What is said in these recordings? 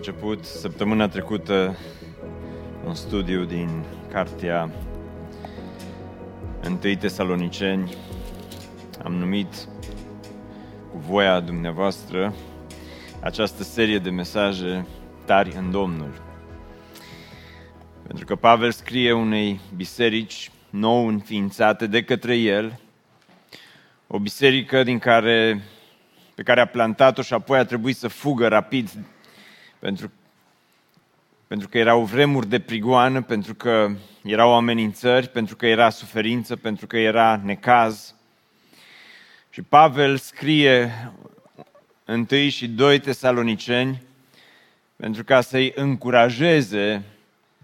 Am început săptămâna trecută un studiu din cartea 1 Tesaloniceni. Am numit cu voia dumneavoastră această serie de mesaje tari în Domnul. Pentru că Pavel scrie unei biserici nou înființate de către el, o biserică din care, pe care a plantat-o și apoi a trebuit să fugă rapid pentru, pentru că erau vremuri de prigoană, pentru că erau amenințări, pentru că era suferință, pentru că era necaz. Și Pavel scrie întâi și doi tesaloniceni pentru ca să-i încurajeze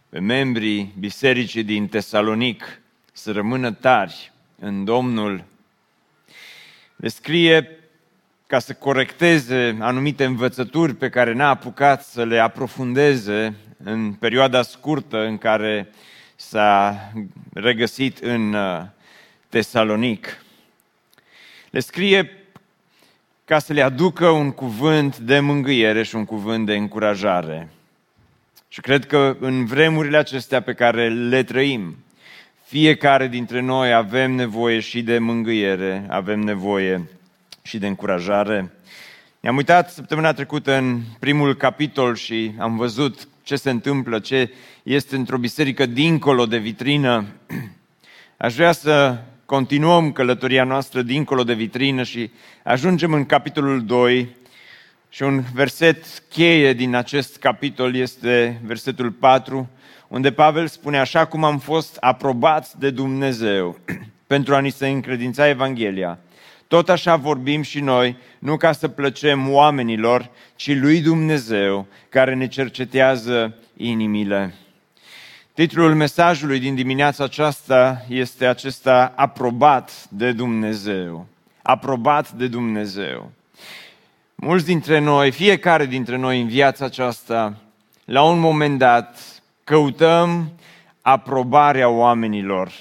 pe membrii bisericii din Tesalonic să rămână tari în Domnul. Le scrie ca să corecteze anumite învățături pe care n-a apucat să le aprofundeze în perioada scurtă în care s-a regăsit în uh, Tesalonic. Le scrie ca să le aducă un cuvânt de mângâiere și un cuvânt de încurajare. Și cred că în vremurile acestea pe care le trăim, fiecare dintre noi avem nevoie și de mângâiere, avem nevoie și de încurajare. Ne-am uitat săptămâna trecută în primul capitol și am văzut ce se întâmplă, ce este într-o biserică dincolo de vitrină. Aș vrea să continuăm călătoria noastră dincolo de vitrină și ajungem în capitolul 2 și un verset cheie din acest capitol este versetul 4, unde Pavel spune așa cum am fost aprobați de Dumnezeu pentru a ni se încredința Evanghelia. Tot așa vorbim și noi, nu ca să plăcem oamenilor, ci lui Dumnezeu, care ne cercetează inimile. Titlul mesajului din dimineața aceasta este acesta, aprobat de Dumnezeu. Aprobat de Dumnezeu. Mulți dintre noi, fiecare dintre noi în viața aceasta, la un moment dat, căutăm aprobarea oamenilor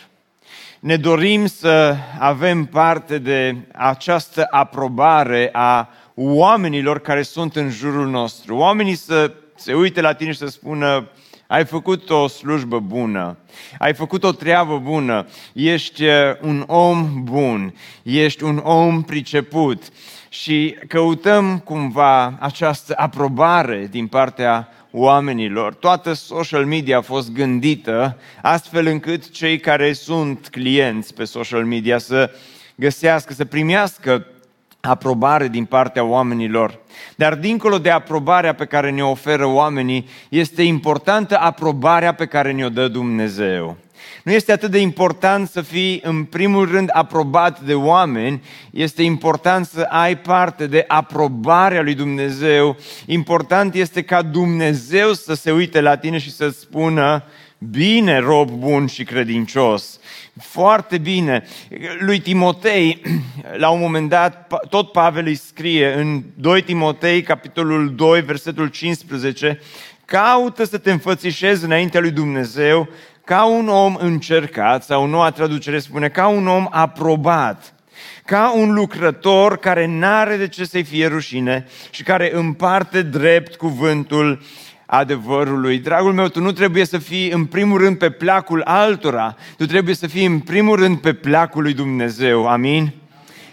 ne dorim să avem parte de această aprobare a oamenilor care sunt în jurul nostru. Oamenii să se uite la tine și să spună, ai făcut o slujbă bună, ai făcut o treabă bună, ești uh, un om bun, ești un om priceput și căutăm cumva această aprobare din partea oamenilor. Toată social media a fost gândită astfel încât cei care sunt clienți pe social media să găsească, să primească aprobare din partea oamenilor. Dar dincolo de aprobarea pe care ne oferă oamenii, este importantă aprobarea pe care ne-o dă Dumnezeu. Nu este atât de important să fii în primul rând aprobat de oameni, este important să ai parte de aprobarea lui Dumnezeu. Important este ca Dumnezeu să se uite la tine și să spună, bine, rob bun și credincios. Foarte bine. Lui Timotei, la un moment dat, tot Pavel îi scrie în 2 Timotei, capitolul 2, versetul 15, caută să te înfățișezi înaintea lui Dumnezeu ca un om încercat, sau noua traducere spune, ca un om aprobat, ca un lucrător care n-are de ce să-i fie rușine și care împarte drept cuvântul adevărului. Dragul meu, tu nu trebuie să fii în primul rând pe placul altora, tu trebuie să fii în primul rând pe placul lui Dumnezeu. Amin?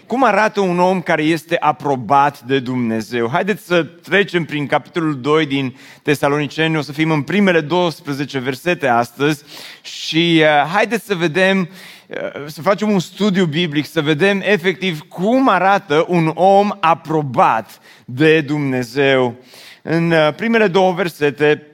Cum arată un om care este aprobat de Dumnezeu? Haideți să trecem prin capitolul 2 din Tesaloniceni, o să fim în primele 12 versete astăzi și uh, haideți să vedem uh, să facem un studiu biblic, să vedem efectiv cum arată un om aprobat de Dumnezeu. În uh, primele două versete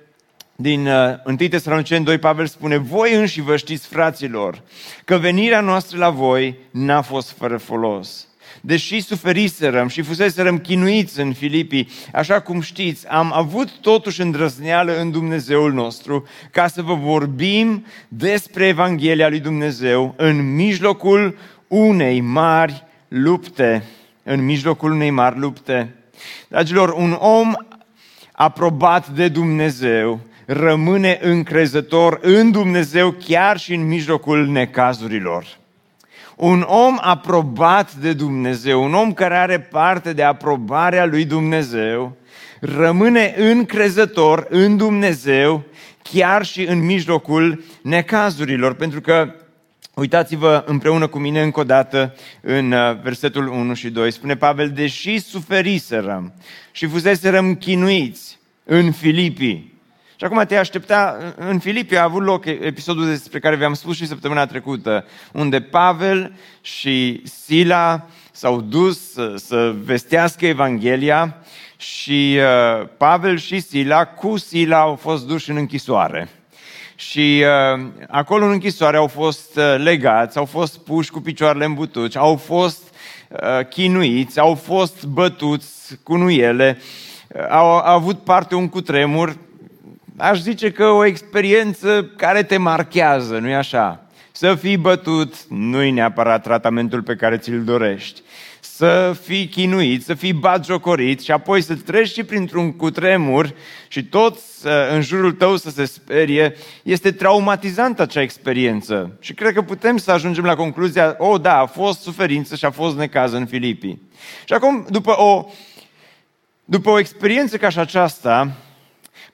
din 1 Tesaloniceni 2, Pavel spune, voi înși vă știți, fraților, că venirea noastră la voi n-a fost fără folos deși suferiserăm și fuseserăm chinuiți în Filipii, așa cum știți, am avut totuși îndrăzneală în Dumnezeul nostru ca să vă vorbim despre Evanghelia lui Dumnezeu în mijlocul unei mari lupte. În mijlocul unei mari lupte. Dragilor, un om aprobat de Dumnezeu rămâne încrezător în Dumnezeu chiar și în mijlocul necazurilor. Un om aprobat de Dumnezeu, un om care are parte de aprobarea lui Dumnezeu, rămâne încrezător în Dumnezeu chiar și în mijlocul necazurilor, pentru că Uitați-vă împreună cu mine încă o dată în uh, versetul 1 și 2. Spune Pavel, deși suferiserăm și fuseserăm chinuiți în Filipii. Și acum te aștepta, în Filipii a avut loc episodul despre care v-am spus și săptămâna trecută, unde Pavel și Sila s-au dus să, să vestească Evanghelia și uh, Pavel și Sila cu Sila au fost duși în închisoare. Și uh, acolo în închisoare au fost uh, legați, au fost puși cu picioarele în butuci, au fost uh, chinuiți, au fost bătuți cu nuiele, uh, au, au avut parte un cutremur. Aș zice că o experiență care te marchează, nu-i așa? Să fii bătut nu-i neapărat tratamentul pe care ți-l dorești să fii chinuit, să fii batjocorit și apoi să treci și printr-un cutremur și toți uh, în jurul tău să se sperie, este traumatizantă acea experiență. Și cred că putem să ajungem la concluzia, o, oh, da, a fost suferință și a fost necaz în Filipii. Și acum, după o, după o experiență ca și aceasta,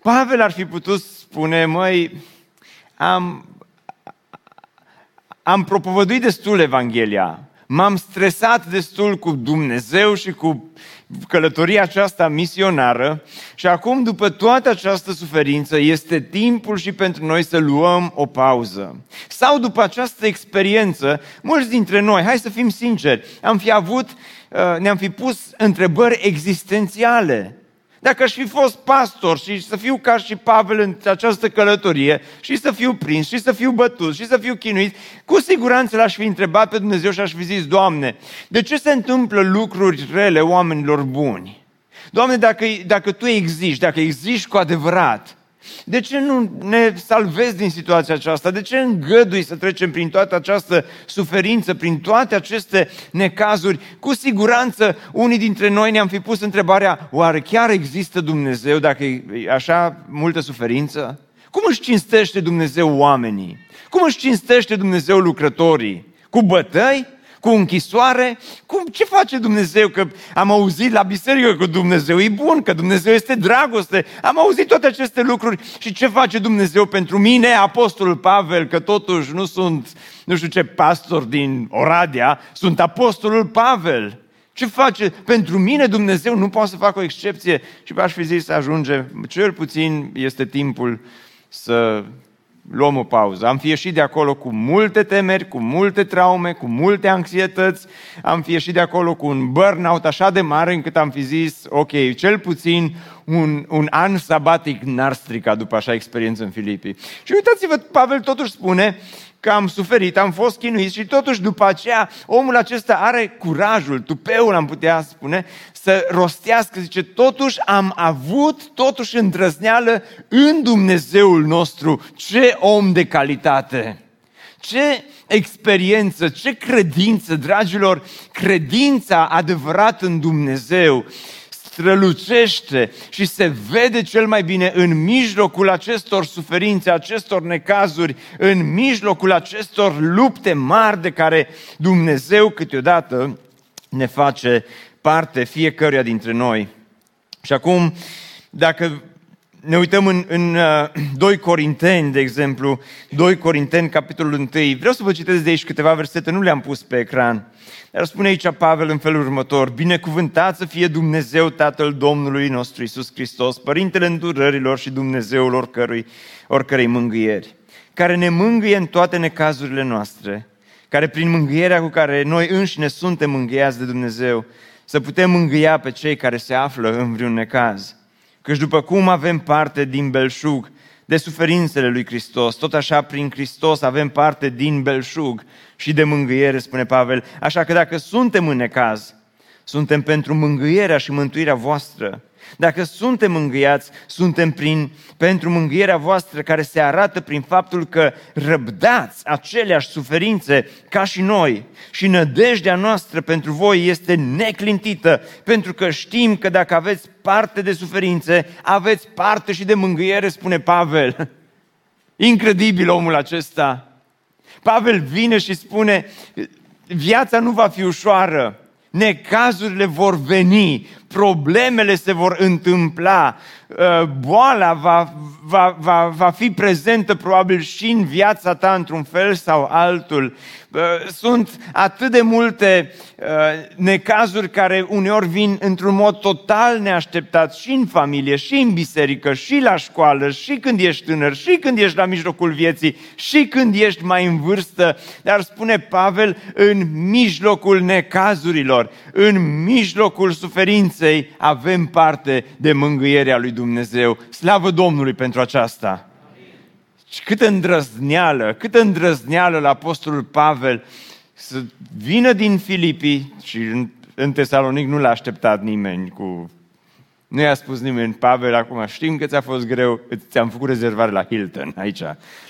Pavel ar fi putut spune, măi, am, am propovăduit destul Evanghelia, m-am stresat destul cu Dumnezeu și cu călătoria aceasta misionară și acum, după toată această suferință, este timpul și pentru noi să luăm o pauză. Sau după această experiență, mulți dintre noi, hai să fim sinceri, am fi avut, uh, ne-am fi pus întrebări existențiale. Dacă aș fi fost pastor și să fiu ca și Pavel în această călătorie și să fiu prins și să fiu bătut și să fiu chinuit, cu siguranță l-aș fi întrebat pe Dumnezeu și aș fi zis, Doamne, de ce se întâmplă lucruri rele oamenilor buni? Doamne, dacă, dacă Tu existi, dacă existi cu adevărat, de ce nu ne salvezi din situația aceasta? De ce îngădui să trecem prin toată această suferință, prin toate aceste necazuri? Cu siguranță unii dintre noi ne-am fi pus întrebarea, oare chiar există Dumnezeu dacă e așa multă suferință? Cum își cinstește Dumnezeu oamenii? Cum își cinstește Dumnezeu lucrătorii? Cu bătăi? Cu închisoare. Cum, ce face Dumnezeu? Că am auzit la biserică că Dumnezeu e bun, că Dumnezeu este dragoste. Am auzit toate aceste lucruri. Și ce face Dumnezeu pentru mine, Apostolul Pavel, că totuși nu sunt, nu știu ce pastor din Oradea, sunt Apostolul Pavel. Ce face? Pentru mine Dumnezeu nu poate să facă o excepție și aș fi zis să ajunge, cel puțin este timpul să luăm o pauză. Am fi ieșit de acolo cu multe temeri, cu multe traume, cu multe anxietăți, am fi ieșit de acolo cu un burnout așa de mare încât am fi zis, ok, cel puțin un, un an sabatic n-ar strica după așa experiență în Filipii. Și uitați-vă, Pavel totuși spune că am suferit, am fost chinuit și totuși după aceea omul acesta are curajul, tupeul am putea spune, să rostească, zice, totuși am avut totuși îndrăzneală în Dumnezeul nostru. Ce om de calitate! Ce experiență, ce credință, dragilor, credința adevărată în Dumnezeu strălucește și se vede cel mai bine în mijlocul acestor suferințe, acestor necazuri, în mijlocul acestor lupte mari de care Dumnezeu câteodată ne face parte fiecăruia dintre noi. Și acum, dacă ne uităm în, în uh, 2 Corinteni, de exemplu, 2 Corinteni, capitolul 1, vreau să vă citesc de aici câteva versete, nu le-am pus pe ecran. Dar spune aici Pavel în felul următor, Binecuvântat să fie Dumnezeu Tatăl Domnului nostru Isus Hristos, Părintele îndurărilor și Dumnezeul oricărui, oricărei mângâieri, care ne mângâie în toate necazurile noastre, care prin mângâierea cu care noi înșine suntem mângâiați de Dumnezeu, să putem mângâia pe cei care se află în vreun necaz. Căci după cum avem parte din belșug, de suferințele lui Hristos. Tot așa, prin Hristos avem parte din belșug și de mângâiere, spune Pavel. Așa că dacă suntem în necaz, suntem pentru mângâierea și mântuirea voastră. Dacă suntem mângâiați, suntem prin, pentru mângâierea voastră care se arată prin faptul că răbdați aceleași suferințe ca și noi. Și nădejdea noastră pentru voi este neclintită, pentru că știm că dacă aveți parte de suferințe, aveți parte și de mângâiere, spune Pavel. Incredibil omul acesta. Pavel vine și spune, viața nu va fi ușoară, necazurile vor veni, problemele se vor întâmpla, uh, boala va, va, va, va fi prezentă probabil și în viața ta într-un fel sau altul. Sunt atât de multe uh, necazuri care uneori vin într-un mod total neașteptat și în familie, și în biserică, și la școală, și când ești tânăr, și când ești la mijlocul vieții, și când ești mai în vârstă. Dar spune Pavel, în mijlocul necazurilor, în mijlocul suferinței, avem parte de mângâierea lui Dumnezeu. Slavă Domnului pentru aceasta! Și câtă îndrăzneală, câtă îndrăzneală la Apostolul Pavel să vină din Filipii și în, în Tesalonic nu l-a așteptat nimeni cu... Nu i-a spus nimeni, Pavel, acum știm că ți-a fost greu, ți-am făcut rezervare la Hilton, aici,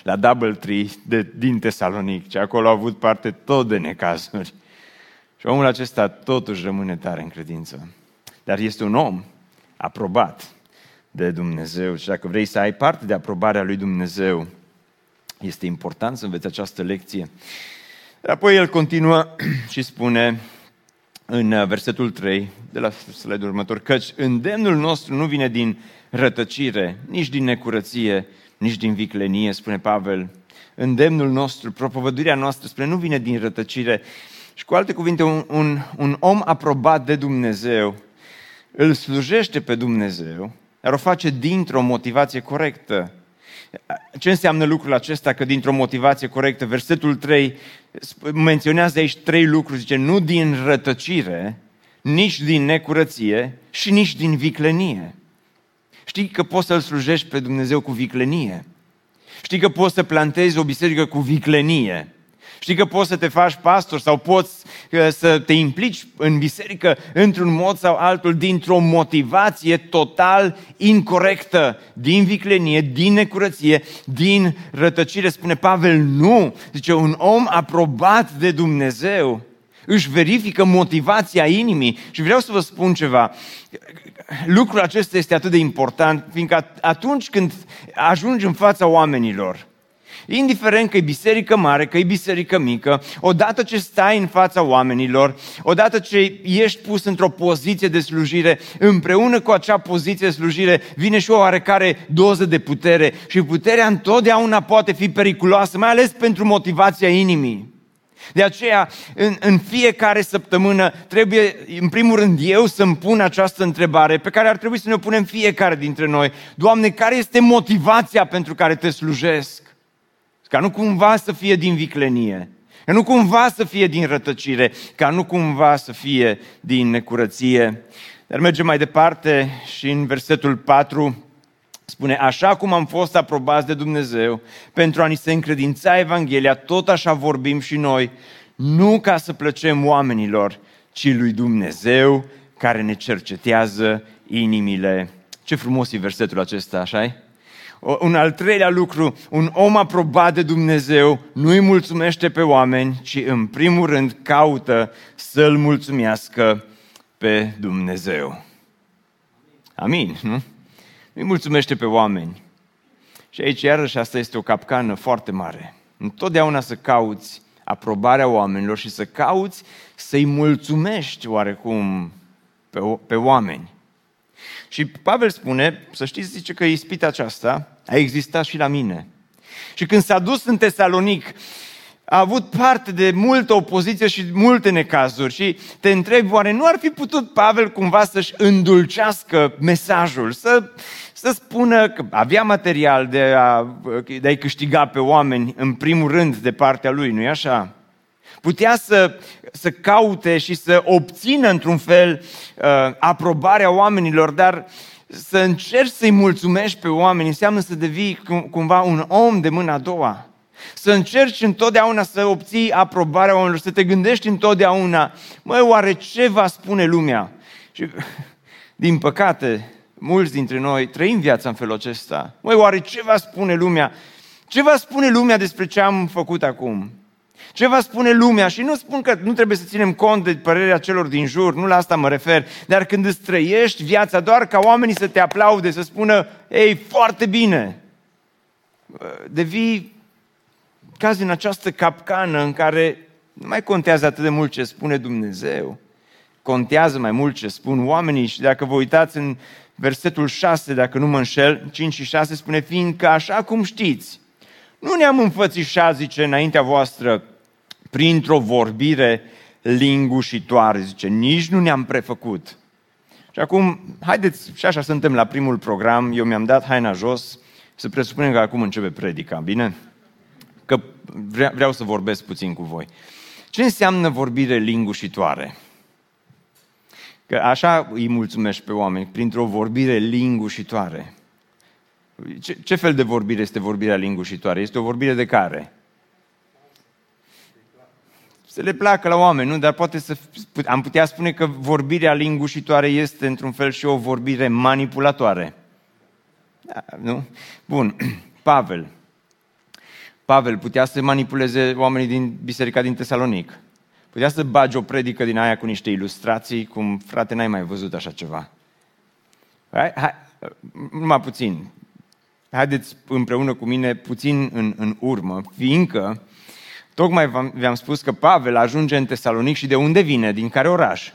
la Double Tree de, din Tesalonic, și acolo a avut parte tot de necazuri. Și omul acesta totuși rămâne tare în credință. Dar este un om aprobat de Dumnezeu. Și dacă vrei să ai parte de aprobarea lui Dumnezeu, este important să înveți această lecție. Apoi el continuă și spune în versetul 3 de la slide următor, căci îndemnul nostru nu vine din rătăcire, nici din necurăție, nici din viclenie, spune Pavel. Îndemnul nostru, propovăduirea noastră, spune, nu vine din rătăcire. Și cu alte cuvinte, un, un, un om aprobat de Dumnezeu îl slujește pe Dumnezeu dar o face dintr-o motivație corectă. Ce înseamnă lucrul acesta că dintr-o motivație corectă? Versetul 3 menționează aici trei lucruri, zice, nu din rătăcire, nici din necurăție și nici din viclenie. Știi că poți să-L slujești pe Dumnezeu cu viclenie. Știi că poți să plantezi o biserică cu viclenie. Știi că poți să te faci pastor sau poți uh, să te implici în biserică într-un mod sau altul dintr-o motivație total incorrectă, din viclenie, din necurăție, din rătăcire. Spune Pavel, nu. Zice, un om aprobat de Dumnezeu își verifică motivația inimii. Și vreau să vă spun ceva. Lucrul acesta este atât de important, fiindcă atunci când ajungi în fața oamenilor, Indiferent că e biserică mare, că e biserică mică, odată ce stai în fața oamenilor, odată ce ești pus într-o poziție de slujire, împreună cu acea poziție de slujire vine și o oarecare doză de putere și puterea întotdeauna poate fi periculoasă, mai ales pentru motivația inimii. De aceea, în, în fiecare săptămână, trebuie, în primul rând, eu să-mi pun această întrebare pe care ar trebui să ne o punem fiecare dintre noi. Doamne, care este motivația pentru care te slujesc? Ca nu cumva să fie din viclenie, ca nu cumva să fie din rătăcire, ca nu cumva să fie din necurăție. Dar mergem mai departe și în versetul 4 spune, așa cum am fost aprobați de Dumnezeu pentru a ni se încredința Evanghelia, tot așa vorbim și noi, nu ca să plăcem oamenilor, ci lui Dumnezeu care ne cercetează inimile. Ce frumos e versetul acesta, așa -i? Un al treilea lucru, un om aprobat de Dumnezeu nu îi mulțumește pe oameni, ci în primul rând caută să-L mulțumească pe Dumnezeu. Amin, nu? Nu îi mulțumește pe oameni. Și aici, iarăși, asta este o capcană foarte mare. Întotdeauna să cauți aprobarea oamenilor și să cauți să-i mulțumești oarecum pe, pe oameni. Și Pavel spune, să știți, zice că ispita aceasta a existat și la mine. Și când s-a dus în Tesalonic, a avut parte de multă opoziție și multe necazuri și te întrebi, oare nu ar fi putut Pavel cumva să-și îndulcească mesajul, să, să spună că avea material de, a, de a-i câștiga pe oameni în primul rând de partea lui, nu-i așa? Putea să, să caute și să obțină într-un fel uh, aprobarea oamenilor, dar să încerci să-i mulțumești pe oameni înseamnă să devii cumva un om de mâna a doua. Să încerci întotdeauna să obții aprobarea oamenilor, să te gândești întotdeauna, măi, oare ce va spune lumea? Și, din păcate, mulți dintre noi trăim viața în felul acesta. Măi, oare ce va spune lumea? Ce va spune lumea despre ce am făcut acum? Ce va spune lumea? Și nu spun că nu trebuie să ținem cont de părerea celor din jur, nu la asta mă refer, dar când îți trăiești viața doar ca oamenii să te aplaude, să spună, ei, foarte bine, devii caz în această capcană în care nu mai contează atât de mult ce spune Dumnezeu, contează mai mult ce spun oamenii și dacă vă uitați în versetul 6, dacă nu mă înșel, 5 și 6 spune, fiindcă așa cum știți, nu ne-am înfățișat, zice, înaintea voastră, printr-o vorbire lingușitoare, zice, nici nu ne-am prefăcut. Și acum, haideți, și așa suntem la primul program, eu mi-am dat haina jos, să presupunem că acum începe predica, bine? Că vreau să vorbesc puțin cu voi. Ce înseamnă vorbire lingușitoare? Că așa îi mulțumești pe oameni, printr-o vorbire lingușitoare. Ce, ce fel de vorbire este vorbirea lingușitoare? Este o vorbire de care? Să le placă la oameni, nu? Dar poate să... Am putea spune că vorbirea lingușitoare este, într-un fel, și o vorbire manipulatoare. Da, nu? Bun. Pavel. Pavel putea să manipuleze oamenii din biserica din Tesalonic. Putea să bagi o predică din aia cu niște ilustrații, cum, frate, n-ai mai văzut așa ceva. Hai, hai, numai puțin. Haideți împreună cu mine puțin în, în urmă, fiindcă tocmai v-am spus că Pavel ajunge în Tesalonic și de unde vine? Din care oraș?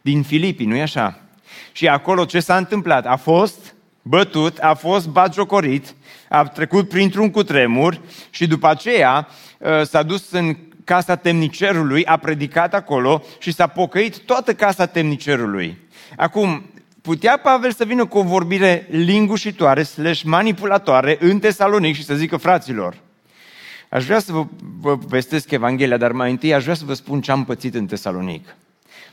Din Filipii, nu-i așa? Și acolo ce s-a întâmplat? A fost bătut, a fost batjocorit, a trecut printr-un cutremur și după aceea ă, s-a dus în casa temnicerului, a predicat acolo și s-a pocăit toată casa temnicerului. Acum, putea Pavel să vină cu o vorbire lingușitoare, slash manipulatoare în Tesalonic și să zică fraților, aș vrea să vă, vă vestesc Evanghelia, dar mai întâi aș vrea să vă spun ce am pățit în Tesalonic.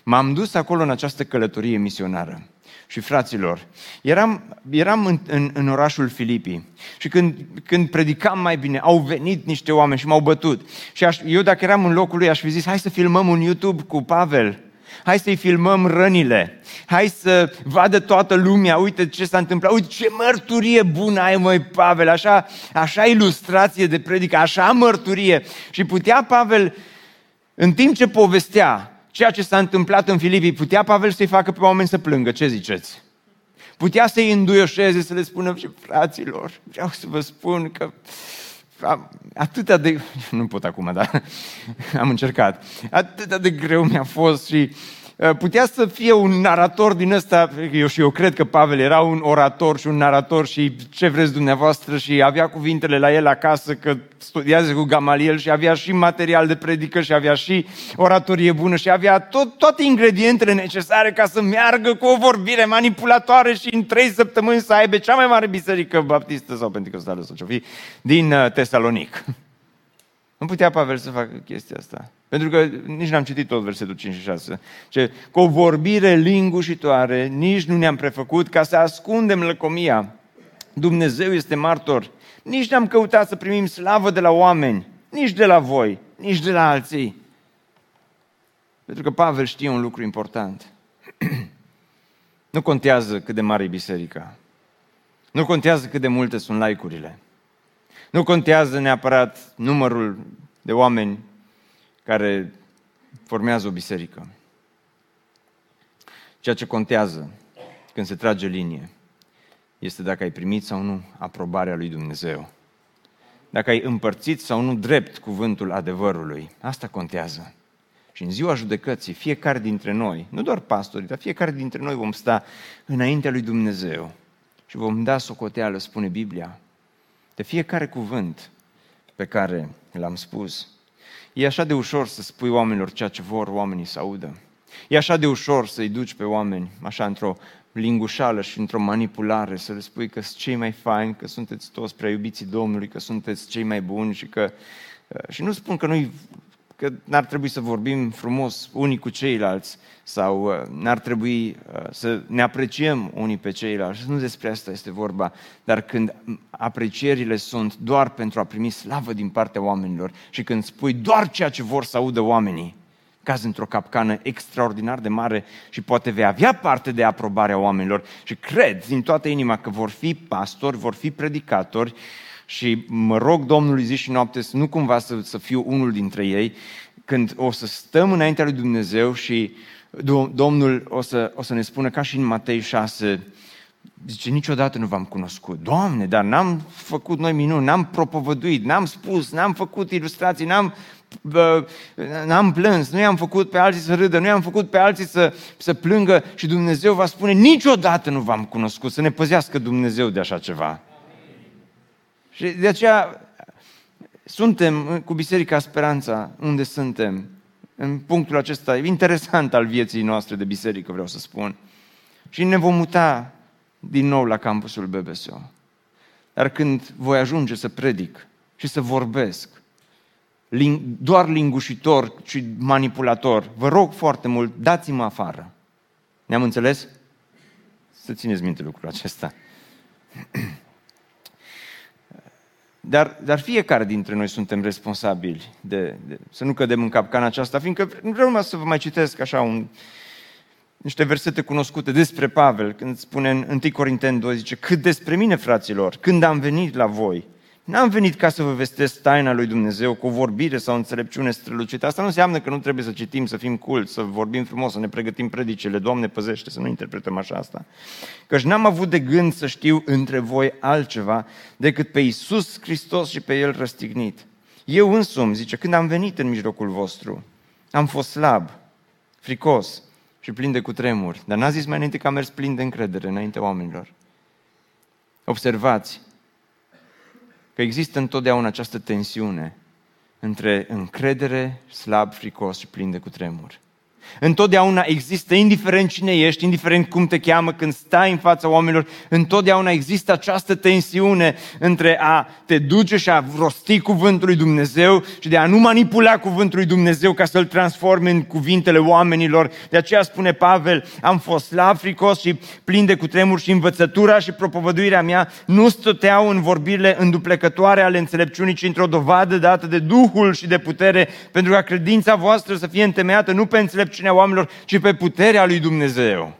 M-am dus acolo în această călătorie misionară și fraților, eram, eram în, în, în orașul Filipii și când, când predicam mai bine, au venit niște oameni și m-au bătut. Și aș, eu dacă eram în locul lui aș fi zis, hai să filmăm un YouTube cu Pavel, hai să-i filmăm rănile, hai să vadă toată lumea, uite ce s-a întâmplat, uite ce mărturie bună ai, măi, Pavel, așa, așa ilustrație de predică, așa mărturie. Și putea Pavel, în timp ce povestea, ceea ce s-a întâmplat în Filipii, putea Pavel să-i facă pe oameni să plângă. Ce ziceți? Putea să-i înduioșeze, să le spună și fraților, vreau să vă spun că atâta de... Nu pot acum, dar am încercat. Atâta de greu mi-a fost și Uh, putea să fie un narator din ăsta, eu și eu cred că Pavel era un orator și un narator și ce vreți dumneavoastră și avea cuvintele la el acasă că studiază cu Gamaliel și avea și material de predică și avea și oratorie bună și avea tot, toate ingredientele necesare ca să meargă cu o vorbire manipulatoare și în trei săptămâni să aibă cea mai mare biserică baptistă sau pentecostală sau ce fi din uh, Tesalonic. Nu putea Pavel să facă chestia asta. Pentru că nici n-am citit tot versetul 5 și 6. Ce, cu o vorbire lingușitoare, nici nu ne-am prefăcut ca să ascundem lăcomia. Dumnezeu este martor. Nici n-am căutat să primim slavă de la oameni, nici de la voi, nici de la alții. Pentru că Pavel știe un lucru important. nu contează cât de mare e biserica. Nu contează cât de multe sunt like-urile. Nu contează neapărat numărul de oameni care formează o biserică. Ceea ce contează când se trage linie este dacă ai primit sau nu aprobarea lui Dumnezeu. Dacă ai împărțit sau nu drept cuvântul adevărului. Asta contează. Și în ziua judecății, fiecare dintre noi, nu doar pastorii, dar fiecare dintre noi vom sta înaintea lui Dumnezeu și vom da socoteală, spune Biblia, de fiecare cuvânt pe care l-am spus. E așa de ușor să spui oamenilor ceea ce vor oamenii să audă. E așa de ușor să-i duci pe oameni, așa într-o lingușală și într-o manipulare, să le spui că sunt cei mai faini, că sunteți toți prea iubiții Domnului, că sunteți cei mai buni și că... Uh, și nu spun că nu-i că n-ar trebui să vorbim frumos unii cu ceilalți sau uh, n-ar trebui uh, să ne apreciem unii pe ceilalți. Nu despre asta este vorba, dar când aprecierile sunt doar pentru a primi slavă din partea oamenilor și când spui doar ceea ce vor să audă oamenii, caz într-o capcană extraordinar de mare și poate vei avea parte de aprobarea oamenilor și cred din toată inima că vor fi pastori, vor fi predicatori și mă rog Domnului zi și noapte să nu cumva să, să fiu unul dintre ei, când o să stăm înaintea lui Dumnezeu și Domnul o să, o să ne spună ca și în Matei 6, Zice, niciodată nu v-am cunoscut. Doamne, dar n-am făcut noi minuni, n-am propovăduit, n-am spus, n-am făcut ilustrații, n-am, n-am plâns, nu i-am făcut pe alții să râdă, nu i-am făcut pe alții să, să plângă și Dumnezeu va spune, niciodată nu v-am cunoscut, să ne păzească Dumnezeu de așa ceva. Și de aceea suntem cu Biserica Speranța unde suntem, în punctul acesta interesant al vieții noastre de biserică, vreau să spun. Și ne vom muta din nou la campusul BBSO. Dar când voi ajunge să predic și să vorbesc, doar lingușitor și manipulator, vă rog foarte mult, dați-mă afară. Ne-am înțeles? Să țineți minte lucrul acesta. Dar, dar fiecare dintre noi suntem responsabili de, de, să nu cădem în capcana aceasta, fiindcă vreau să vă mai citesc așa un, niște versete cunoscute despre Pavel, când spune în 1 Corinteni 2, zice, cât despre mine, fraților, când am venit la voi, N-am venit ca să vă vestesc taina lui Dumnezeu cu o vorbire sau o înțelepciune strălucită. Asta nu înseamnă că nu trebuie să citim, să fim cult, să vorbim frumos, să ne pregătim predicele. Doamne, păzește, să nu interpretăm așa asta. Căci n-am avut de gând să știu între voi altceva decât pe Iisus Hristos și pe El răstignit. Eu însumi, zice, când am venit în mijlocul vostru, am fost slab, fricos și plin de cutremuri. Dar n-a zis mai înainte că am mers plin de încredere înainte oamenilor. Observați, că există întotdeauna această tensiune între încredere, slab, fricos și plin de cutremur. Întotdeauna există, indiferent cine ești, indiferent cum te cheamă, când stai în fața oamenilor, întotdeauna există această tensiune între a te duce și a rosti cuvântul lui Dumnezeu și de a nu manipula cuvântul lui Dumnezeu ca să-l transforme în cuvintele oamenilor. De aceea spune Pavel, am fost la fricos și plin de cutremur și învățătura și propovăduirea mea nu stăteau în vorbirile înduplecătoare ale înțelepciunii, ci într-o dovadă dată de Duhul și de putere, pentru ca credința voastră să fie întemeiată nu pe înțelepciune, înțelepciunea oamenilor, ci pe puterea lui Dumnezeu.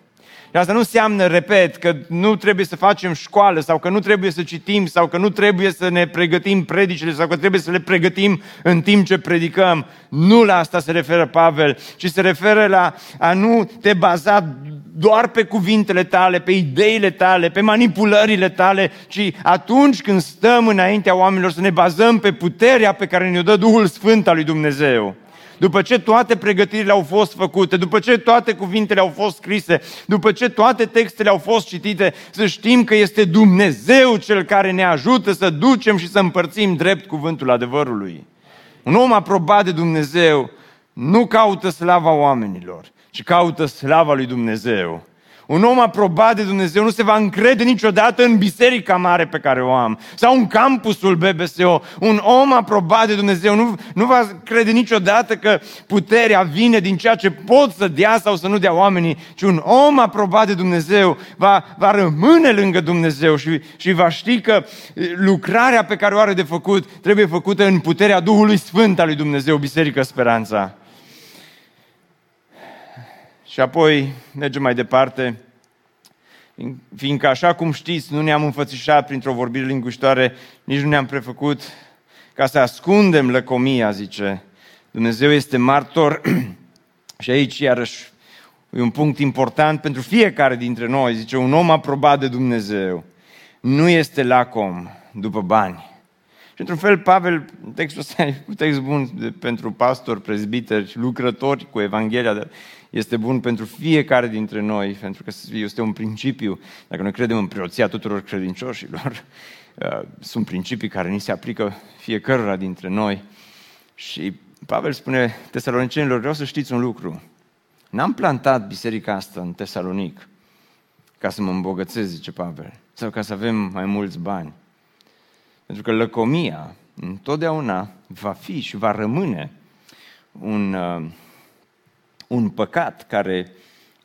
Și asta nu înseamnă, repet, că nu trebuie să facem școală sau că nu trebuie să citim sau că nu trebuie să ne pregătim predicile sau că trebuie să le pregătim în timp ce predicăm. Nu la asta se referă Pavel, ci se referă la a nu te baza doar pe cuvintele tale, pe ideile tale, pe manipulările tale, ci atunci când stăm înaintea oamenilor să ne bazăm pe puterea pe care ne-o dă Duhul Sfânt al lui Dumnezeu după ce toate pregătirile au fost făcute, după ce toate cuvintele au fost scrise, după ce toate textele au fost citite, să știm că este Dumnezeu cel care ne ajută să ducem și să împărțim drept cuvântul adevărului. Un om aprobat de Dumnezeu nu caută slava oamenilor, ci caută slava lui Dumnezeu. Un om aprobat de Dumnezeu nu se va încrede niciodată în biserica mare pe care o am sau în campusul BBSO. Un om aprobat de Dumnezeu nu, nu va crede niciodată că puterea vine din ceea ce pot să dea sau să nu dea oamenii, ci un om aprobat de Dumnezeu va, va rămâne lângă Dumnezeu și, și va ști că lucrarea pe care o are de făcut trebuie făcută în puterea Duhului Sfânt al lui Dumnezeu, Biserica Speranța. Și apoi mergem mai departe, fiindcă așa cum știți, nu ne-am înfățișat printr-o vorbire linguștoare, nici nu ne-am prefăcut ca să ascundem lăcomia, zice. Dumnezeu este martor și aici iarăși e un punct important pentru fiecare dintre noi, zice, un om aprobat de Dumnezeu nu este lacom după bani. Și într-un fel, Pavel, textul ăsta e un text bun pentru pastori, prezbiteri, lucrători cu Evanghelia, dar este bun pentru fiecare dintre noi, pentru că este un principiu. Dacă noi credem în preoția tuturor credincioșilor, uh, sunt principii care ni se aplică fiecărora dintre noi. Și Pavel spune tesalonicenilor, vreau să știți un lucru. N-am plantat biserica asta în Tesalonic ca să mă îmbogățesc, zice Pavel, sau ca să avem mai mulți bani. Pentru că lăcomia întotdeauna va fi și va rămâne un, uh, un păcat care,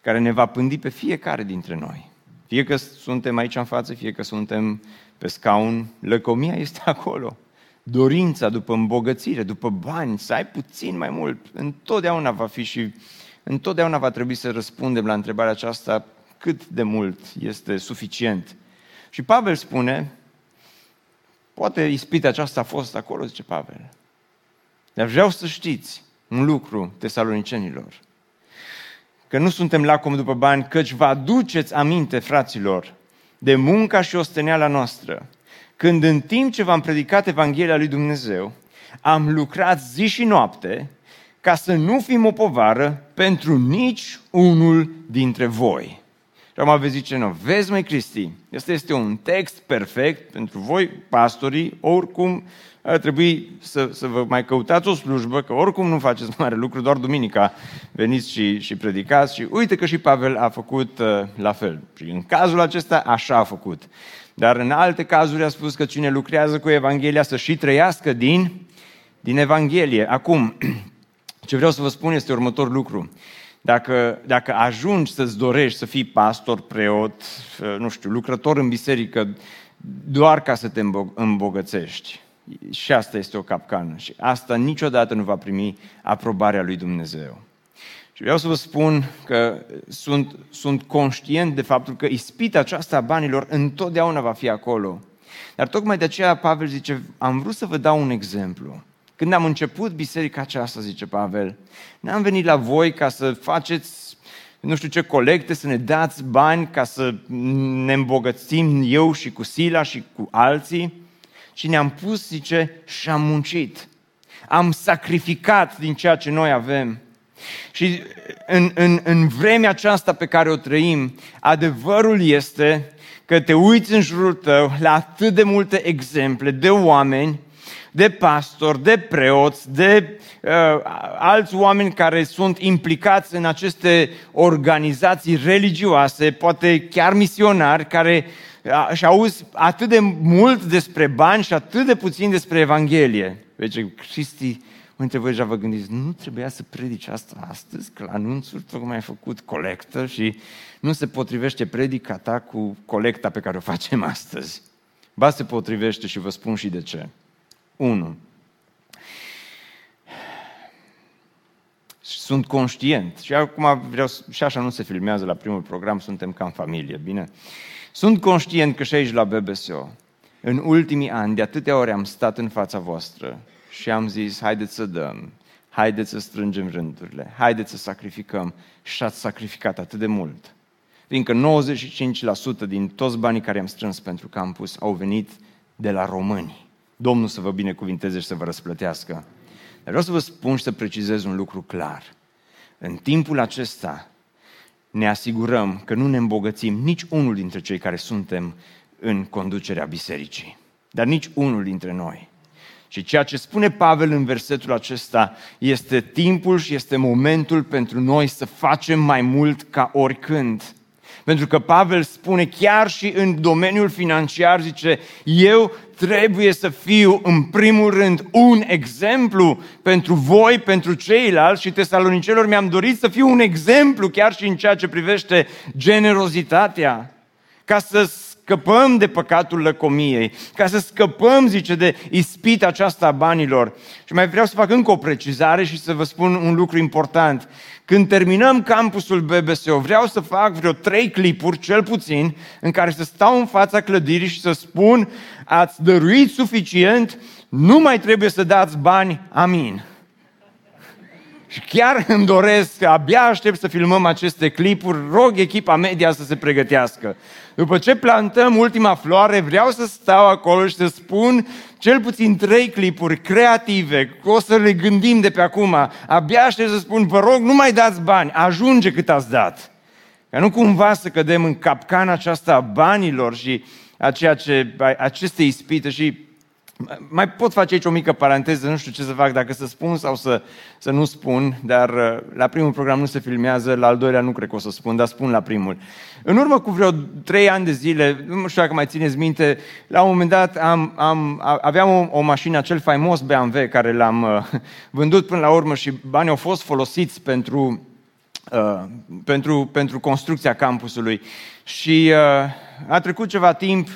care ne va pândi pe fiecare dintre noi. Fie că suntem aici în față, fie că suntem pe scaun, lăcomia este acolo. Dorința după îmbogățire, după bani, să ai puțin mai mult, întotdeauna va fi și întotdeauna va trebui să răspundem la întrebarea aceasta cât de mult este suficient. Și Pavel spune, poate ispita aceasta a fost acolo, zice Pavel. Dar vreau să știți un lucru, tesalonicenilor, că nu suntem lacom după bani, căci vă aduceți aminte, fraților, de munca și osteneala noastră, când în timp ce v-am predicat Evanghelia lui Dumnezeu, am lucrat zi și noapte ca să nu fim o povară pentru nici unul dintre voi. Și am veți zice, nu, vezi mai Cristi, este este un text perfect pentru voi, pastorii, oricum ar trebui să, să vă mai căutați o slujbă, că oricum nu faceți mare lucru, doar duminica veniți și, și predicați și uite că și Pavel a făcut uh, la fel. Și în cazul acesta așa a făcut. Dar în alte cazuri a spus că cine lucrează cu Evanghelia să și trăiască din, din Evanghelie. Acum, ce vreau să vă spun este următor lucru. Dacă, dacă ajungi să-ți dorești să fii pastor, preot, uh, nu știu, lucrător în biserică, doar ca să te îmbogățești, și asta este o capcană. Și asta niciodată nu va primi aprobarea lui Dumnezeu. Și vreau să vă spun că sunt, sunt conștient de faptul că ispita aceasta a banilor întotdeauna va fi acolo. Dar tocmai de aceea Pavel zice, am vrut să vă dau un exemplu. Când am început biserica aceasta, zice Pavel, n-am venit la voi ca să faceți nu știu ce colecte, să ne dați bani ca să ne îmbogățim eu și cu Sila și cu alții, și ne-am pus, zice, și am muncit. Am sacrificat din ceea ce noi avem. Și în, în, în vremea aceasta pe care o trăim, adevărul este că te uiți în jurul tău la atât de multe exemple de oameni, de pastori, de preoți, de uh, alți oameni care sunt implicați în aceste organizații religioase, poate chiar misionari, care și auzi atât de mult despre bani și atât de puțin despre Evanghelie. Deci, Cristi, între voi deja vă gândiți, nu trebuia să predici asta astăzi, că la anunțuri tocmai ai făcut colectă și nu se potrivește predica ta cu colecta pe care o facem astăzi. Ba se potrivește și vă spun și de ce. 1. Sunt conștient. Și acum vreau, și așa nu se filmează la primul program, suntem ca în familie, bine? Sunt conștient că și aici la BBSO, în ultimii ani, de atâtea ori am stat în fața voastră și am zis, haideți să dăm, haideți să strângem rândurile, haideți să sacrificăm și ați sacrificat atât de mult. Fiindcă 95% din toți banii care am strâns pentru campus au venit de la români. Domnul să vă binecuvinteze și să vă răsplătească. Dar vreau să vă spun și să precizez un lucru clar. În timpul acesta, ne asigurăm că nu ne îmbogățim nici unul dintre cei care suntem în conducerea bisericii, dar nici unul dintre noi. Și ceea ce spune Pavel în versetul acesta este timpul și este momentul pentru noi să facem mai mult ca oricând. Pentru că Pavel spune chiar și în domeniul financiar, zice, eu trebuie să fiu în primul rând un exemplu pentru voi, pentru ceilalți și tesalonicelor mi-am dorit să fiu un exemplu chiar și în ceea ce privește generozitatea, ca să scăpăm de păcatul lăcomiei, ca să scăpăm, zice, de ispita aceasta a banilor. Și mai vreau să fac încă o precizare și să vă spun un lucru important. Când terminăm campusul BBSO, vreau să fac vreo trei clipuri, cel puțin, în care să stau în fața clădirii și să spun ați dăruit suficient, nu mai trebuie să dați bani, amin. Și chiar îmi doresc, abia aștept să filmăm aceste clipuri, rog echipa media să se pregătească. După ce plantăm ultima floare, vreau să stau acolo și să spun cel puțin trei clipuri creative, o să le gândim de pe acum. Abia aștept să spun, vă rog, nu mai dați bani, ajunge cât ați dat. Ca nu cumva să cădem în capcana aceasta a banilor și a ceea ce, aceste ispite și mai pot face aici o mică paranteză, nu știu ce să fac, dacă să spun sau să, să nu spun, dar uh, la primul program nu se filmează, la al doilea nu cred că o să spun, dar spun la primul. În urmă cu vreo trei ani de zile, nu știu dacă mai țineți minte, la un moment dat am, am, aveam o, o mașină, acel faimos BMW care l-am uh, vândut până la urmă și banii au fost folosiți pentru, uh, pentru, pentru construcția campusului. Și uh, a trecut ceva timp,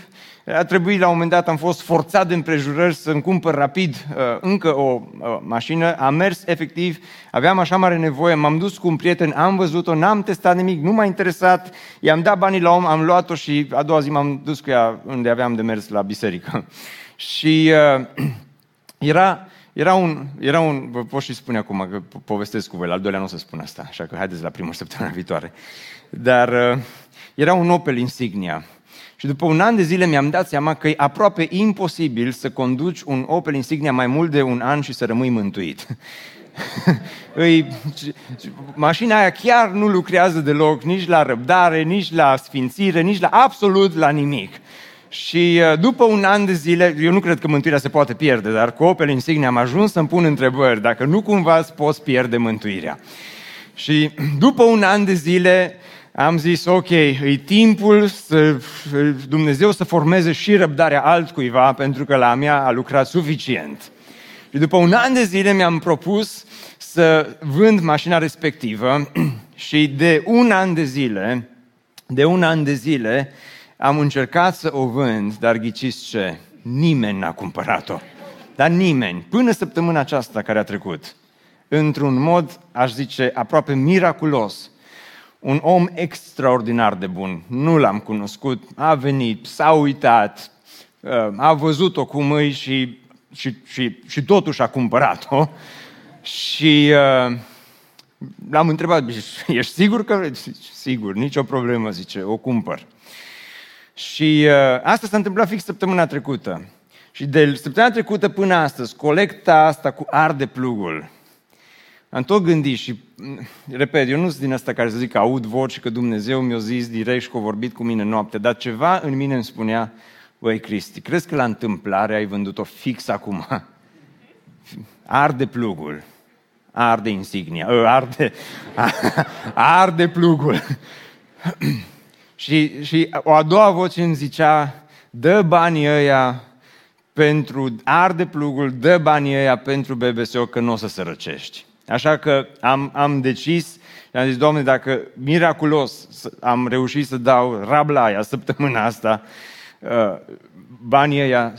a trebuit la un moment dat, am fost forțat de împrejurări să-mi cumpăr rapid uh, încă o uh, mașină. Am mers efectiv, aveam așa mare nevoie, m-am dus cu un prieten, am văzut-o, n-am testat nimic, nu m-a interesat, i-am dat banii la om, am luat-o și a doua zi m-am dus cu ea unde aveam de mers la biserică. și uh, era, era un, era un, vă pot și spune acum că povestesc cu voi, la al doilea nu o să spun asta, așa că haideți la primul săptămâna viitoare. Dar uh, era un Opel Insignia și după un an de zile mi-am dat seama că e aproape imposibil să conduci un Opel Insignia mai mult de un an și să rămâi mântuit. Îi, mașina aia chiar nu lucrează deloc, nici la răbdare, nici la sfințire, nici la absolut la nimic. Și uh, după un an de zile, eu nu cred că mântuirea se poate pierde, dar cu Opel Insignia am ajuns să-mi pun întrebări, dacă nu cumva îți poți pierde mântuirea. Și după un an de zile, am zis, ok, e timpul să Dumnezeu să formeze și răbdarea altcuiva, pentru că la mea a lucrat suficient. Și după un an de zile mi-am propus să vând mașina respectivă și de un an de zile, de un an de zile, am încercat să o vând, dar ghiciți ce? Nimeni n-a cumpărat-o. Dar nimeni, până săptămâna aceasta care a trecut, într-un mod, aș zice, aproape miraculos, un om extraordinar de bun. Nu l-am cunoscut, a venit, s-a uitat, uh, a văzut-o cum îi și, și, și, și totuși a cumpărat-o. Și uh, l-am întrebat, ești sigur că... Sigur, nicio problemă, zice, o cumpăr. Și uh, asta s-a întâmplat fix săptămâna trecută. Și de săptămâna trecută până astăzi, colecta asta cu arde plugul, am tot gândit și, repet, eu nu sunt din asta care să zic că aud voci, că Dumnezeu mi-a zis direct și că a vorbit cu mine noapte, dar ceva în mine îmi spunea, băi Cristi, crezi că la întâmplare ai vândut-o fix acum? Arde plugul, arde insignia, ă, arde, arde plugul. și, și o a doua voce îmi zicea, dă banii ăia pentru, arde plugul, dă banii ăia pentru BBSO că nu o să se răcești. Așa că am, am decis și am zis, Doamne, dacă miraculos am reușit să dau rablaia săptămâna asta, uh, banii ăia,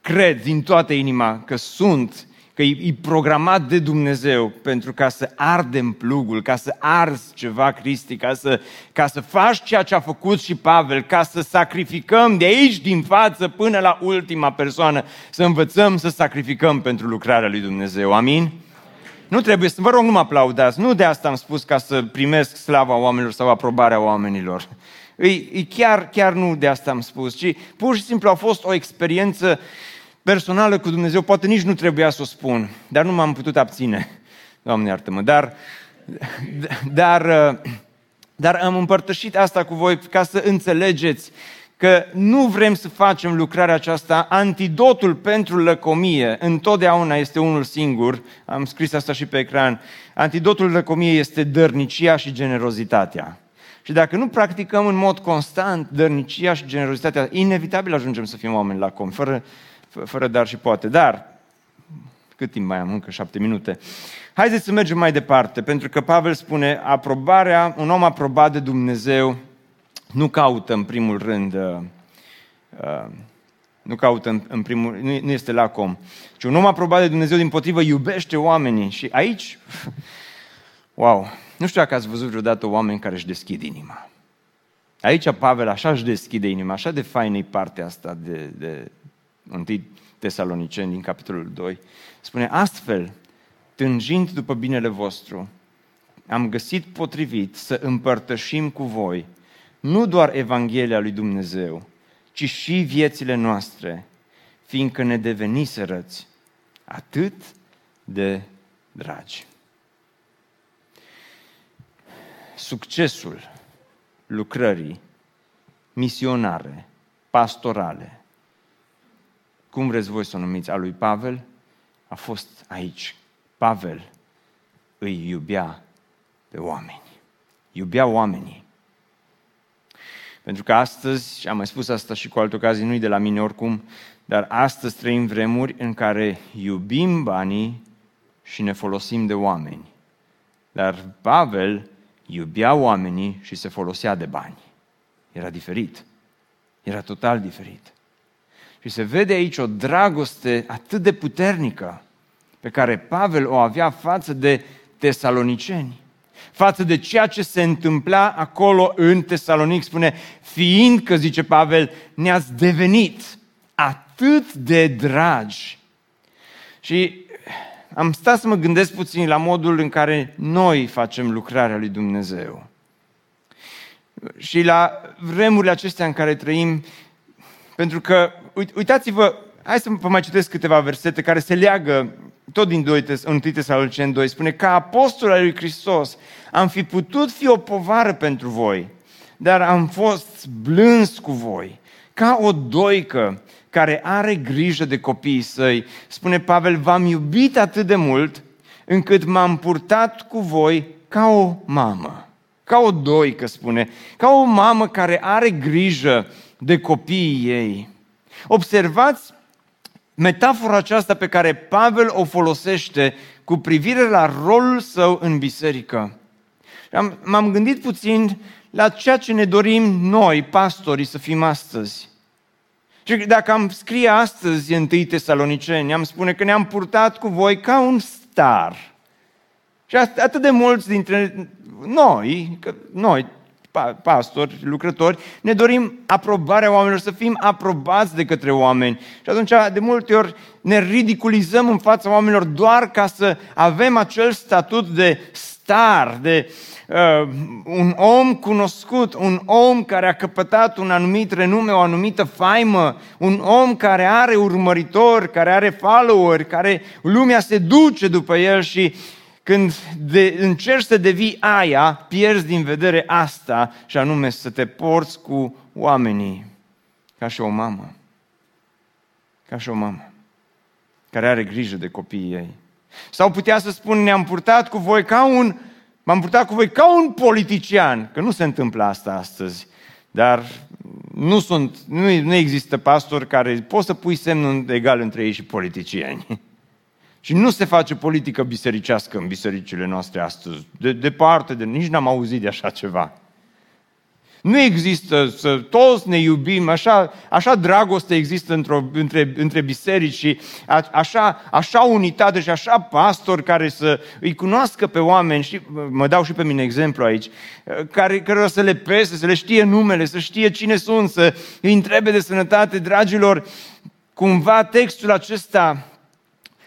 cred din toată inima că sunt, că e, e programat de Dumnezeu pentru ca să ardem plugul, ca să arzi ceva, Cristi, ca să, ca să faci ceea ce a făcut și Pavel, ca să sacrificăm de aici din față până la ultima persoană, să învățăm să sacrificăm pentru lucrarea lui Dumnezeu. Amin? Nu trebuie să, vă rog, nu mă aplaudați. Nu de asta am spus ca să primesc slava oamenilor sau aprobarea oamenilor. E, e chiar, chiar nu de asta am spus, ci pur și simplu a fost o experiență personală cu Dumnezeu. Poate nici nu trebuia să o spun, dar nu m-am putut abține. Doamne iartă-mă. Dar, dar, dar am împărtășit asta cu voi ca să înțelegeți că nu vrem să facem lucrarea aceasta, antidotul pentru lăcomie întotdeauna este unul singur, am scris asta și pe ecran, antidotul lăcomiei este dărnicia și generozitatea. Și dacă nu practicăm în mod constant dărnicia și generozitatea, inevitabil ajungem să fim oameni lacomi, fără, fără dar și poate. Dar, cât timp mai am? Încă șapte minute. Haideți să mergem mai departe, pentru că Pavel spune, aprobarea, un om aprobat de Dumnezeu nu caută în primul rând, uh, uh, nu caută în, în primul nu, nu este lacom, ci un om aprobat de Dumnezeu din potrivă iubește oamenii și aici, wow, nu știu dacă ați văzut vreodată oameni care își deschid inima. Aici Pavel așa își deschide inima, așa de faină e partea asta de, de 1 Tesaloniceni din capitolul 2. Spune, astfel, tânjind după binele vostru, am găsit potrivit să împărtășim cu voi nu doar Evanghelia lui Dumnezeu, ci și viețile noastre, fiindcă ne deveniserăți atât de dragi. Succesul lucrării misionare, pastorale, cum vreți voi să o numiți, a lui Pavel, a fost aici. Pavel îi iubea pe oameni. Iubea oamenii. Pentru că astăzi, și am mai spus asta și cu alte ocazii, nu-i de la mine oricum, dar astăzi trăim vremuri în care iubim banii și ne folosim de oameni. Dar Pavel iubea oamenii și se folosea de bani. Era diferit. Era total diferit. Și se vede aici o dragoste atât de puternică pe care Pavel o avea față de tesaloniceni, față de ceea ce se întâmpla acolo în Tesalonic. Spune, fiindcă, zice Pavel, ne-ați devenit atât de dragi. Și am stat să mă gândesc puțin la modul în care noi facem lucrarea lui Dumnezeu. Și la vremurile acestea în care trăim, pentru că, uitați-vă, hai să vă mai citesc câteva versete care se leagă tot din 2, 1 Tesaloniceni 2, spune, ca apostol al lui Hristos am fi putut fi o povară pentru voi, dar am fost blâns cu voi, ca o doică care are grijă de copiii săi. Spune Pavel, v-am iubit atât de mult încât m-am purtat cu voi ca o mamă, ca o doică, spune, ca o mamă care are grijă de copiii ei. Observați metafora aceasta pe care Pavel o folosește cu privire la rolul său în biserică. Am, m-am gândit puțin la ceea ce ne dorim noi, pastorii, să fim astăzi. Și dacă am scrie astăzi în 1 Tesaloniceni, am spune că ne-am purtat cu voi ca un star. Și atât de mulți dintre noi, că noi, pastori, lucrători, ne dorim aprobarea oamenilor, să fim aprobați de către oameni. Și atunci, de multe ori, ne ridiculizăm în fața oamenilor doar ca să avem acel statut de star, de uh, un om cunoscut, un om care a căpătat un anumit renume, o anumită faimă, un om care are urmăritori, care are follower, care lumea se duce după el și când de, încerci să devii aia, pierzi din vedere asta și anume să te porți cu oamenii ca și o mamă. Ca și o mamă care are grijă de copiii ei. Sau putea să spun, ne-am purtat cu voi ca un, m-am purtat cu voi ca un politician, că nu se întâmplă asta astăzi, dar nu, sunt, nu, nu există pastori care poți să pui semnul egal între ei și politicieni. Și nu se face politică bisericească în bisericile noastre astăzi. De, departe, de, nici n-am auzit de așa ceva. Nu există să toți ne iubim, așa, așa dragoste există într-o, între, între biserici și a, așa, așa unitate și așa pastori care să îi cunoască pe oameni, și mă dau și pe mine exemplu aici, care, care să le pese, să le știe numele, să știe cine sunt, să îi întrebe de sănătate, dragilor, cumva textul acesta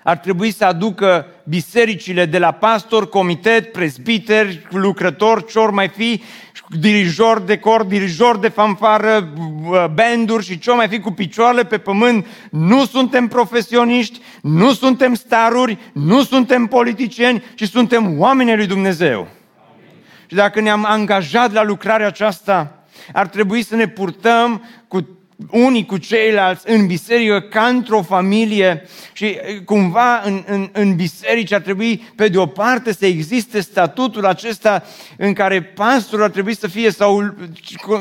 ar trebui să aducă bisericile de la pastor, comitet, prezbiteri, lucrători, ce mai fi, dirijor de cor, dirijor de fanfară, banduri și ce mai fi cu picioarele pe pământ. Nu suntem profesioniști, nu suntem staruri, nu suntem politicieni, ci suntem oamenii lui Dumnezeu. Amin. Și dacă ne-am angajat la lucrarea aceasta, ar trebui să ne purtăm cu unii cu ceilalți în biserică ca într-o familie și cumva în, în, în biserici ar trebui pe de o parte să existe statutul acesta în care pastorul ar trebui să fie sau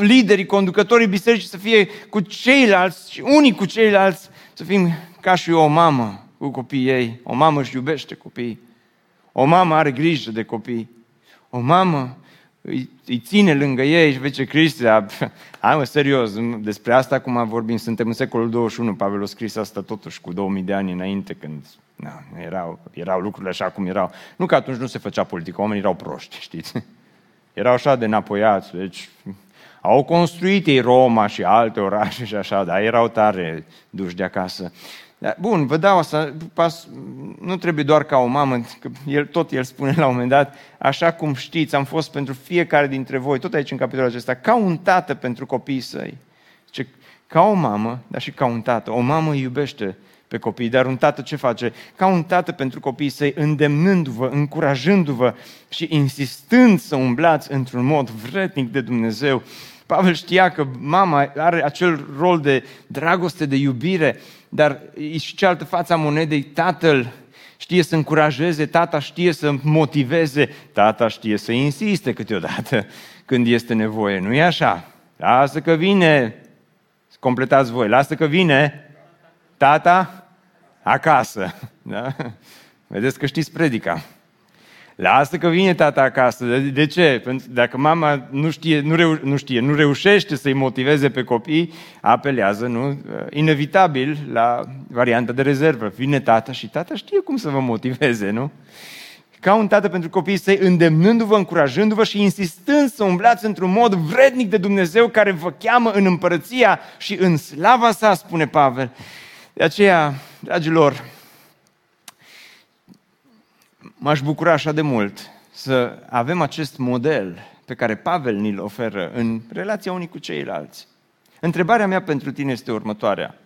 liderii, conducătorii bisericii să fie cu ceilalți și unii cu ceilalți să fim ca și o mamă cu copiii ei. O mamă își iubește copiii. O mamă are grijă de copii. O mamă îi, îi ține lângă ei și zice, Cristi, hai mă, serios, despre asta acum vorbim, suntem în secolul 21, Pavel a scris asta totuși cu 2000 de ani înainte, când na, erau, erau lucrurile așa cum erau. Nu că atunci nu se făcea politică, oamenii erau proști, știți? Erau așa de înapoiați, deci au construit ei Roma și alte orașe și așa, dar erau tare duși de acasă. Da, bun, vă dau asta, pas, nu trebuie doar ca o mamă, că el, tot el spune la un moment dat, așa cum știți, am fost pentru fiecare dintre voi, tot aici în capitolul acesta, ca un tată pentru copiii săi. Ce, ca o mamă, dar și ca un tată. O mamă iubește pe copii, dar un tată ce face? Ca un tată pentru copiii săi, îndemnându-vă, încurajându-vă și insistând să umblați într-un mod vretnic de Dumnezeu. Pavel știa că mama are acel rol de dragoste, de iubire, dar e și cealaltă fața monedei, tatăl știe să încurajeze, tata știe să motiveze, tata știe să insiste câteodată când este nevoie. Nu e așa? Lasă că vine, completați voi, lasă că vine tata acasă. Da? Vedeți că știți predica. Lasă că vine tata acasă. De, de ce? Pentru dacă mama nu știe, nu, reu, nu știe, nu reușește să-i motiveze pe copii, apelează, nu? Inevitabil la varianta de rezervă. Vine tata și tata știe cum să vă motiveze, nu? Ca un tată pentru copiii săi, îndemnându-vă, încurajându-vă și insistând să umblați într-un mod vrednic de Dumnezeu care vă cheamă în împărăția și în slava sa, spune Pavel. De aceea, dragilor, m-aș bucura așa de mult să avem acest model pe care Pavel ni-l oferă în relația unii cu ceilalți. Întrebarea mea pentru tine este următoarea.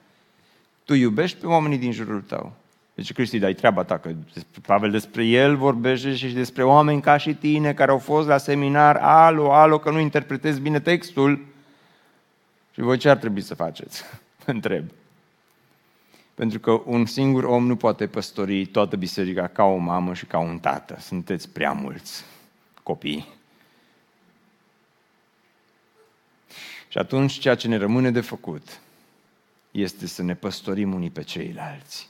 Tu iubești pe oamenii din jurul tău? Deci, Cristi, dai treaba ta, că Pavel despre el vorbește și despre oameni ca și tine care au fost la seminar, alo, alo, că nu interpretezi bine textul. Și voi ce ar trebui să faceți? Întreb. Pentru că un singur om nu poate păstori toată biserica ca o mamă și ca un tată. Sunteți prea mulți copii. Și atunci ceea ce ne rămâne de făcut este să ne păstorim unii pe ceilalți.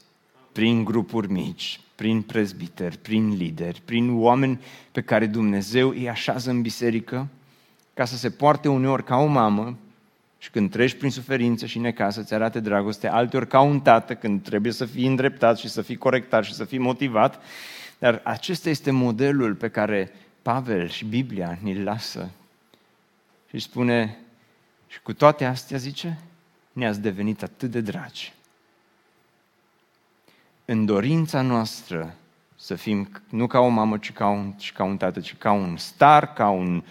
Prin grupuri mici, prin prezbiteri, prin lideri, prin oameni pe care Dumnezeu îi așează în biserică, ca să se poarte uneori ca o mamă și când treci prin suferință și necaz să-ți arate dragoste, alteori ca un tată când trebuie să fii îndreptat și să fii corectat și să fii motivat. Dar acesta este modelul pe care Pavel și Biblia ni-l lasă. Și spune, și cu toate astea, zice, ne-ați devenit atât de dragi. În dorința noastră să fim nu ca o mamă, ci ca un, ci ca un tată, ci ca un star, ca un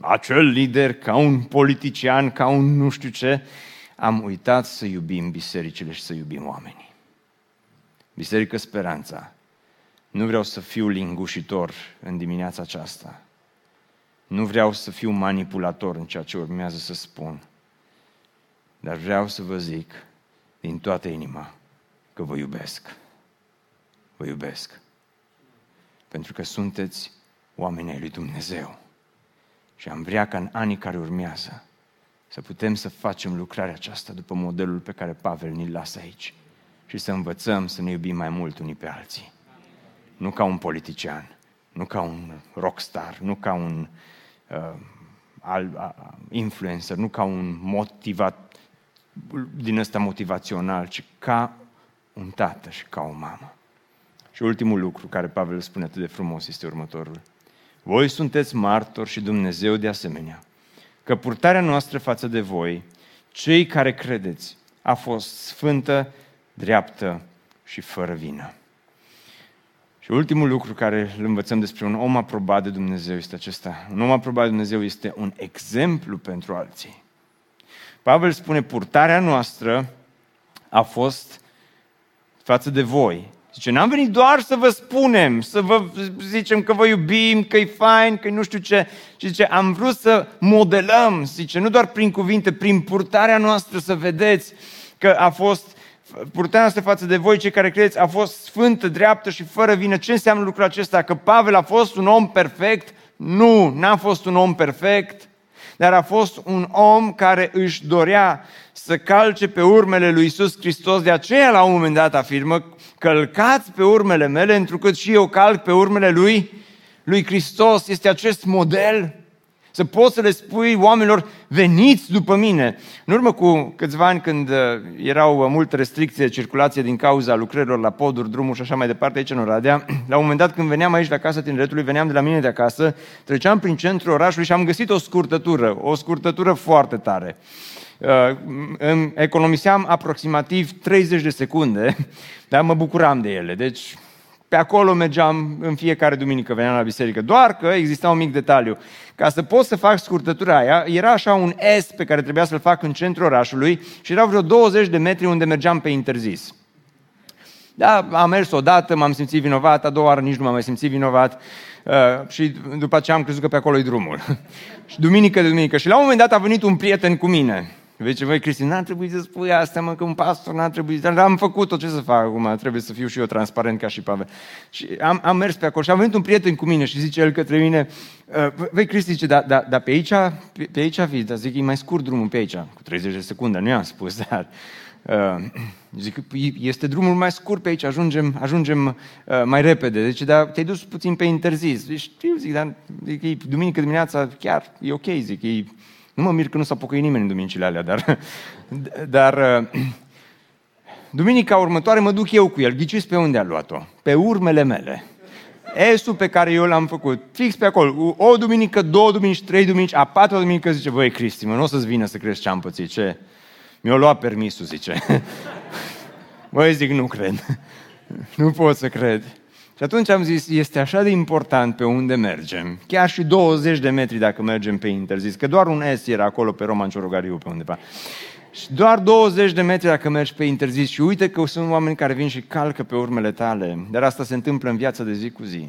acel lider, ca un politician, ca un nu știu ce, am uitat să iubim bisericile și să iubim oamenii. Biserică Speranța. Nu vreau să fiu lingușitor în dimineața aceasta. Nu vreau să fiu manipulator în ceea ce urmează să spun. Dar vreau să vă zic din toată inima că vă iubesc. Vă iubesc. Pentru că sunteți oamenii ai lui Dumnezeu. Și am vrea ca în anii care urmează să putem să facem lucrarea aceasta după modelul pe care Pavel ni-l lasă aici și să învățăm să ne iubim mai mult unii pe alții. Nu ca un politician, nu ca un rockstar, nu ca un uh, al, uh, influencer, nu ca un motivat din ăsta motivațional, ci ca un tată și ca o mamă. Și ultimul lucru care Pavel spune atât de frumos este următorul. Voi sunteți martori și Dumnezeu de asemenea, că purtarea noastră față de voi, cei care credeți, a fost sfântă, dreaptă și fără vină. Și ultimul lucru care îl învățăm despre un om aprobat de Dumnezeu este acesta. Un om aprobat de Dumnezeu este un exemplu pentru alții. Pavel spune, purtarea noastră a fost față de voi Zice, n-am venit doar să vă spunem, să vă zicem că vă iubim, că e fain, că nu știu ce. Și zice, am vrut să modelăm, zice, nu doar prin cuvinte, prin purtarea noastră să vedeți că a fost purtarea noastră față de voi, cei care credeți, a fost sfântă, dreaptă și fără vină. Ce înseamnă lucrul acesta? Că Pavel a fost un om perfect? Nu, n-a fost un om perfect, dar a fost un om care își dorea să calce pe urmele lui Isus Hristos. De aceea, la un moment dat, afirmă, călcați pe urmele mele, întrucât și eu calc pe urmele lui, lui Hristos. Este acest model să poți să le spui oamenilor, veniți după mine. În urmă cu câțiva ani, când uh, erau multe restricții de circulație din cauza lucrărilor la poduri, drumuri și așa mai departe, aici în Oradea, la un moment dat când veneam aici la Casa Tineretului, veneam de la mine de acasă, treceam prin centrul orașului și am găsit o scurtătură, o scurtătură foarte tare. Uh, economiseam aproximativ 30 de secunde, dar mă bucuram de ele. Deci pe acolo mergeam în fiecare duminică, veneam la biserică. Doar că exista un mic detaliu. Ca să pot să fac scurtătura aia, era așa un S pe care trebuia să-l fac în centrul orașului și erau vreo 20 de metri unde mergeam pe interzis. Da, am mers odată, m-am simțit vinovat, a doua oară nici nu m-am mai simțit vinovat uh, și după aceea am crezut că pe acolo e drumul. și duminică de duminică. Și la un moment dat a venit un prieten cu mine Vezi, voi, Cristi, n-ar trebui să spui asta, mă, că un pastor n-ar trebui, dar am făcut-o, ce să fac acum, trebuie să fiu și eu transparent ca și Pavel. Și am, am mers pe acolo și a venit un prieten cu mine și zice el către mine, vei, Cristi, zice, dar da, da, pe aici, pe, pe aici fiți, dar zic, e mai scurt drumul pe aici, cu 30 de secunde, nu i-am spus, dar... Uh, zic, este drumul mai scurt pe aici, ajungem, ajungem uh, mai repede. Deci, dar te-ai dus puțin pe interzis. Deci, știu, zic, dar zic, e duminică dimineața, chiar e ok, zic, e nu mă mir că nu s-a pocăit nimeni în duminicile alea, dar, dar duminica următoare mă duc eu cu el. Ghiciți pe unde a luat-o? Pe urmele mele. Esul pe care eu l-am făcut, fix pe acolo. O duminică, două duminici, trei duminici, a patra duminică zice, băi, Cristi, mă, nu o să-ți vină să crezi ce am pățit, ce? Mi-a luat permisul, zice. Băi, zic, nu cred. Nu pot să cred. Și atunci am zis, este așa de important pe unde mergem, chiar și 20 de metri dacă mergem pe interzis, că doar un S era acolo pe Roman Ciorogariu pe undeva. Și doar 20 de metri dacă mergi pe interzis și uite că sunt oameni care vin și calcă pe urmele tale, dar asta se întâmplă în viața de zi cu zi.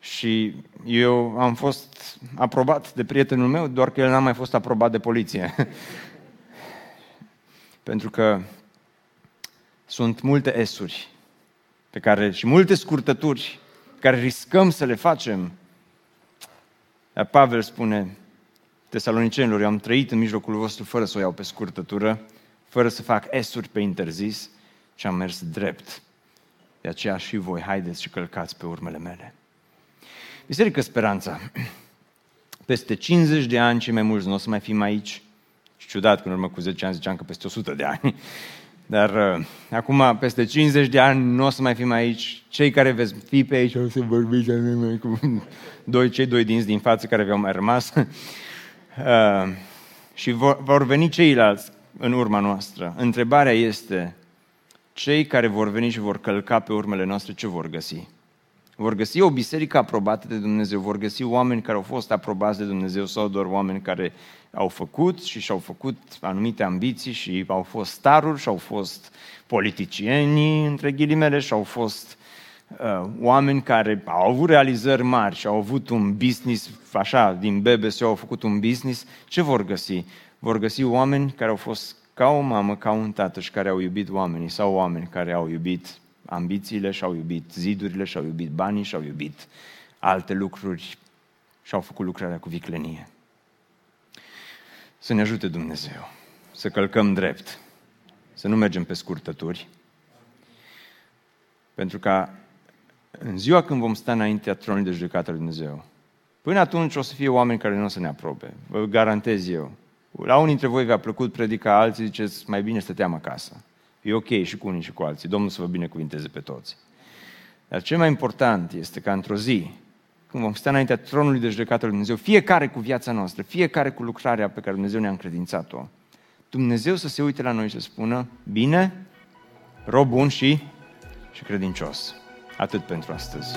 Și eu am fost aprobat de prietenul meu, doar că el n-a mai fost aprobat de poliție. Pentru că sunt multe esuri pe care și multe scurtături care riscăm să le facem. Dar Pavel spune tesalonicenilor, eu am trăit în mijlocul vostru fără să o iau pe scurtătură, fără să fac esuri pe interzis, și am mers drept. De aceea și voi, haideți și călcați pe urmele mele. Biserică Speranța, peste 50 de ani, cei mai mulți nu o să mai fim aici. Și ciudat că în urmă cu 10 ani ziceam că peste 100 de ani. Dar uh, acum, peste 50 de ani, nu o să mai fim aici. Cei care veți fi pe aici, o să vorbiți cu doi, cei doi dinți din față care v-au mai rămas. Uh, și vor, vor veni ceilalți în urma noastră. Întrebarea este, cei care vor veni și vor călca pe urmele noastre, ce vor găsi? Vor găsi o biserică aprobată de Dumnezeu, vor găsi oameni care au fost aprobați de Dumnezeu sau doar oameni care au făcut și și-au făcut anumite ambiții și au fost staruri și au fost politicieni, între ghilimele, și au fost uh, oameni care au avut realizări mari și au avut un business, așa, din BBC au făcut un business, ce vor găsi? Vor găsi oameni care au fost ca o mamă, ca un tată și care au iubit oamenii sau oameni care au iubit ambițiile și au iubit zidurile și au iubit banii și au iubit alte lucruri și au făcut lucrarea cu viclenie. Să ne ajute Dumnezeu să călcăm drept, să nu mergem pe scurtături, pentru că în ziua când vom sta înaintea tronului de judecată lui Dumnezeu, până atunci o să fie oameni care nu o să ne aprobe, vă garantez eu. La unii dintre voi v-a plăcut predica, alții ziceți, mai bine stăteam acasă. E ok și cu unii și cu alții. Domnul să vă binecuvinteze pe toți. Dar cel mai important este ca într-o zi, când vom sta înaintea tronului de judecată lui Dumnezeu, fiecare cu viața noastră, fiecare cu lucrarea pe care Dumnezeu ne-a încredințat-o, Dumnezeu să se uite la noi și să spună, bine, rob bun și, și credincios. Atât pentru astăzi.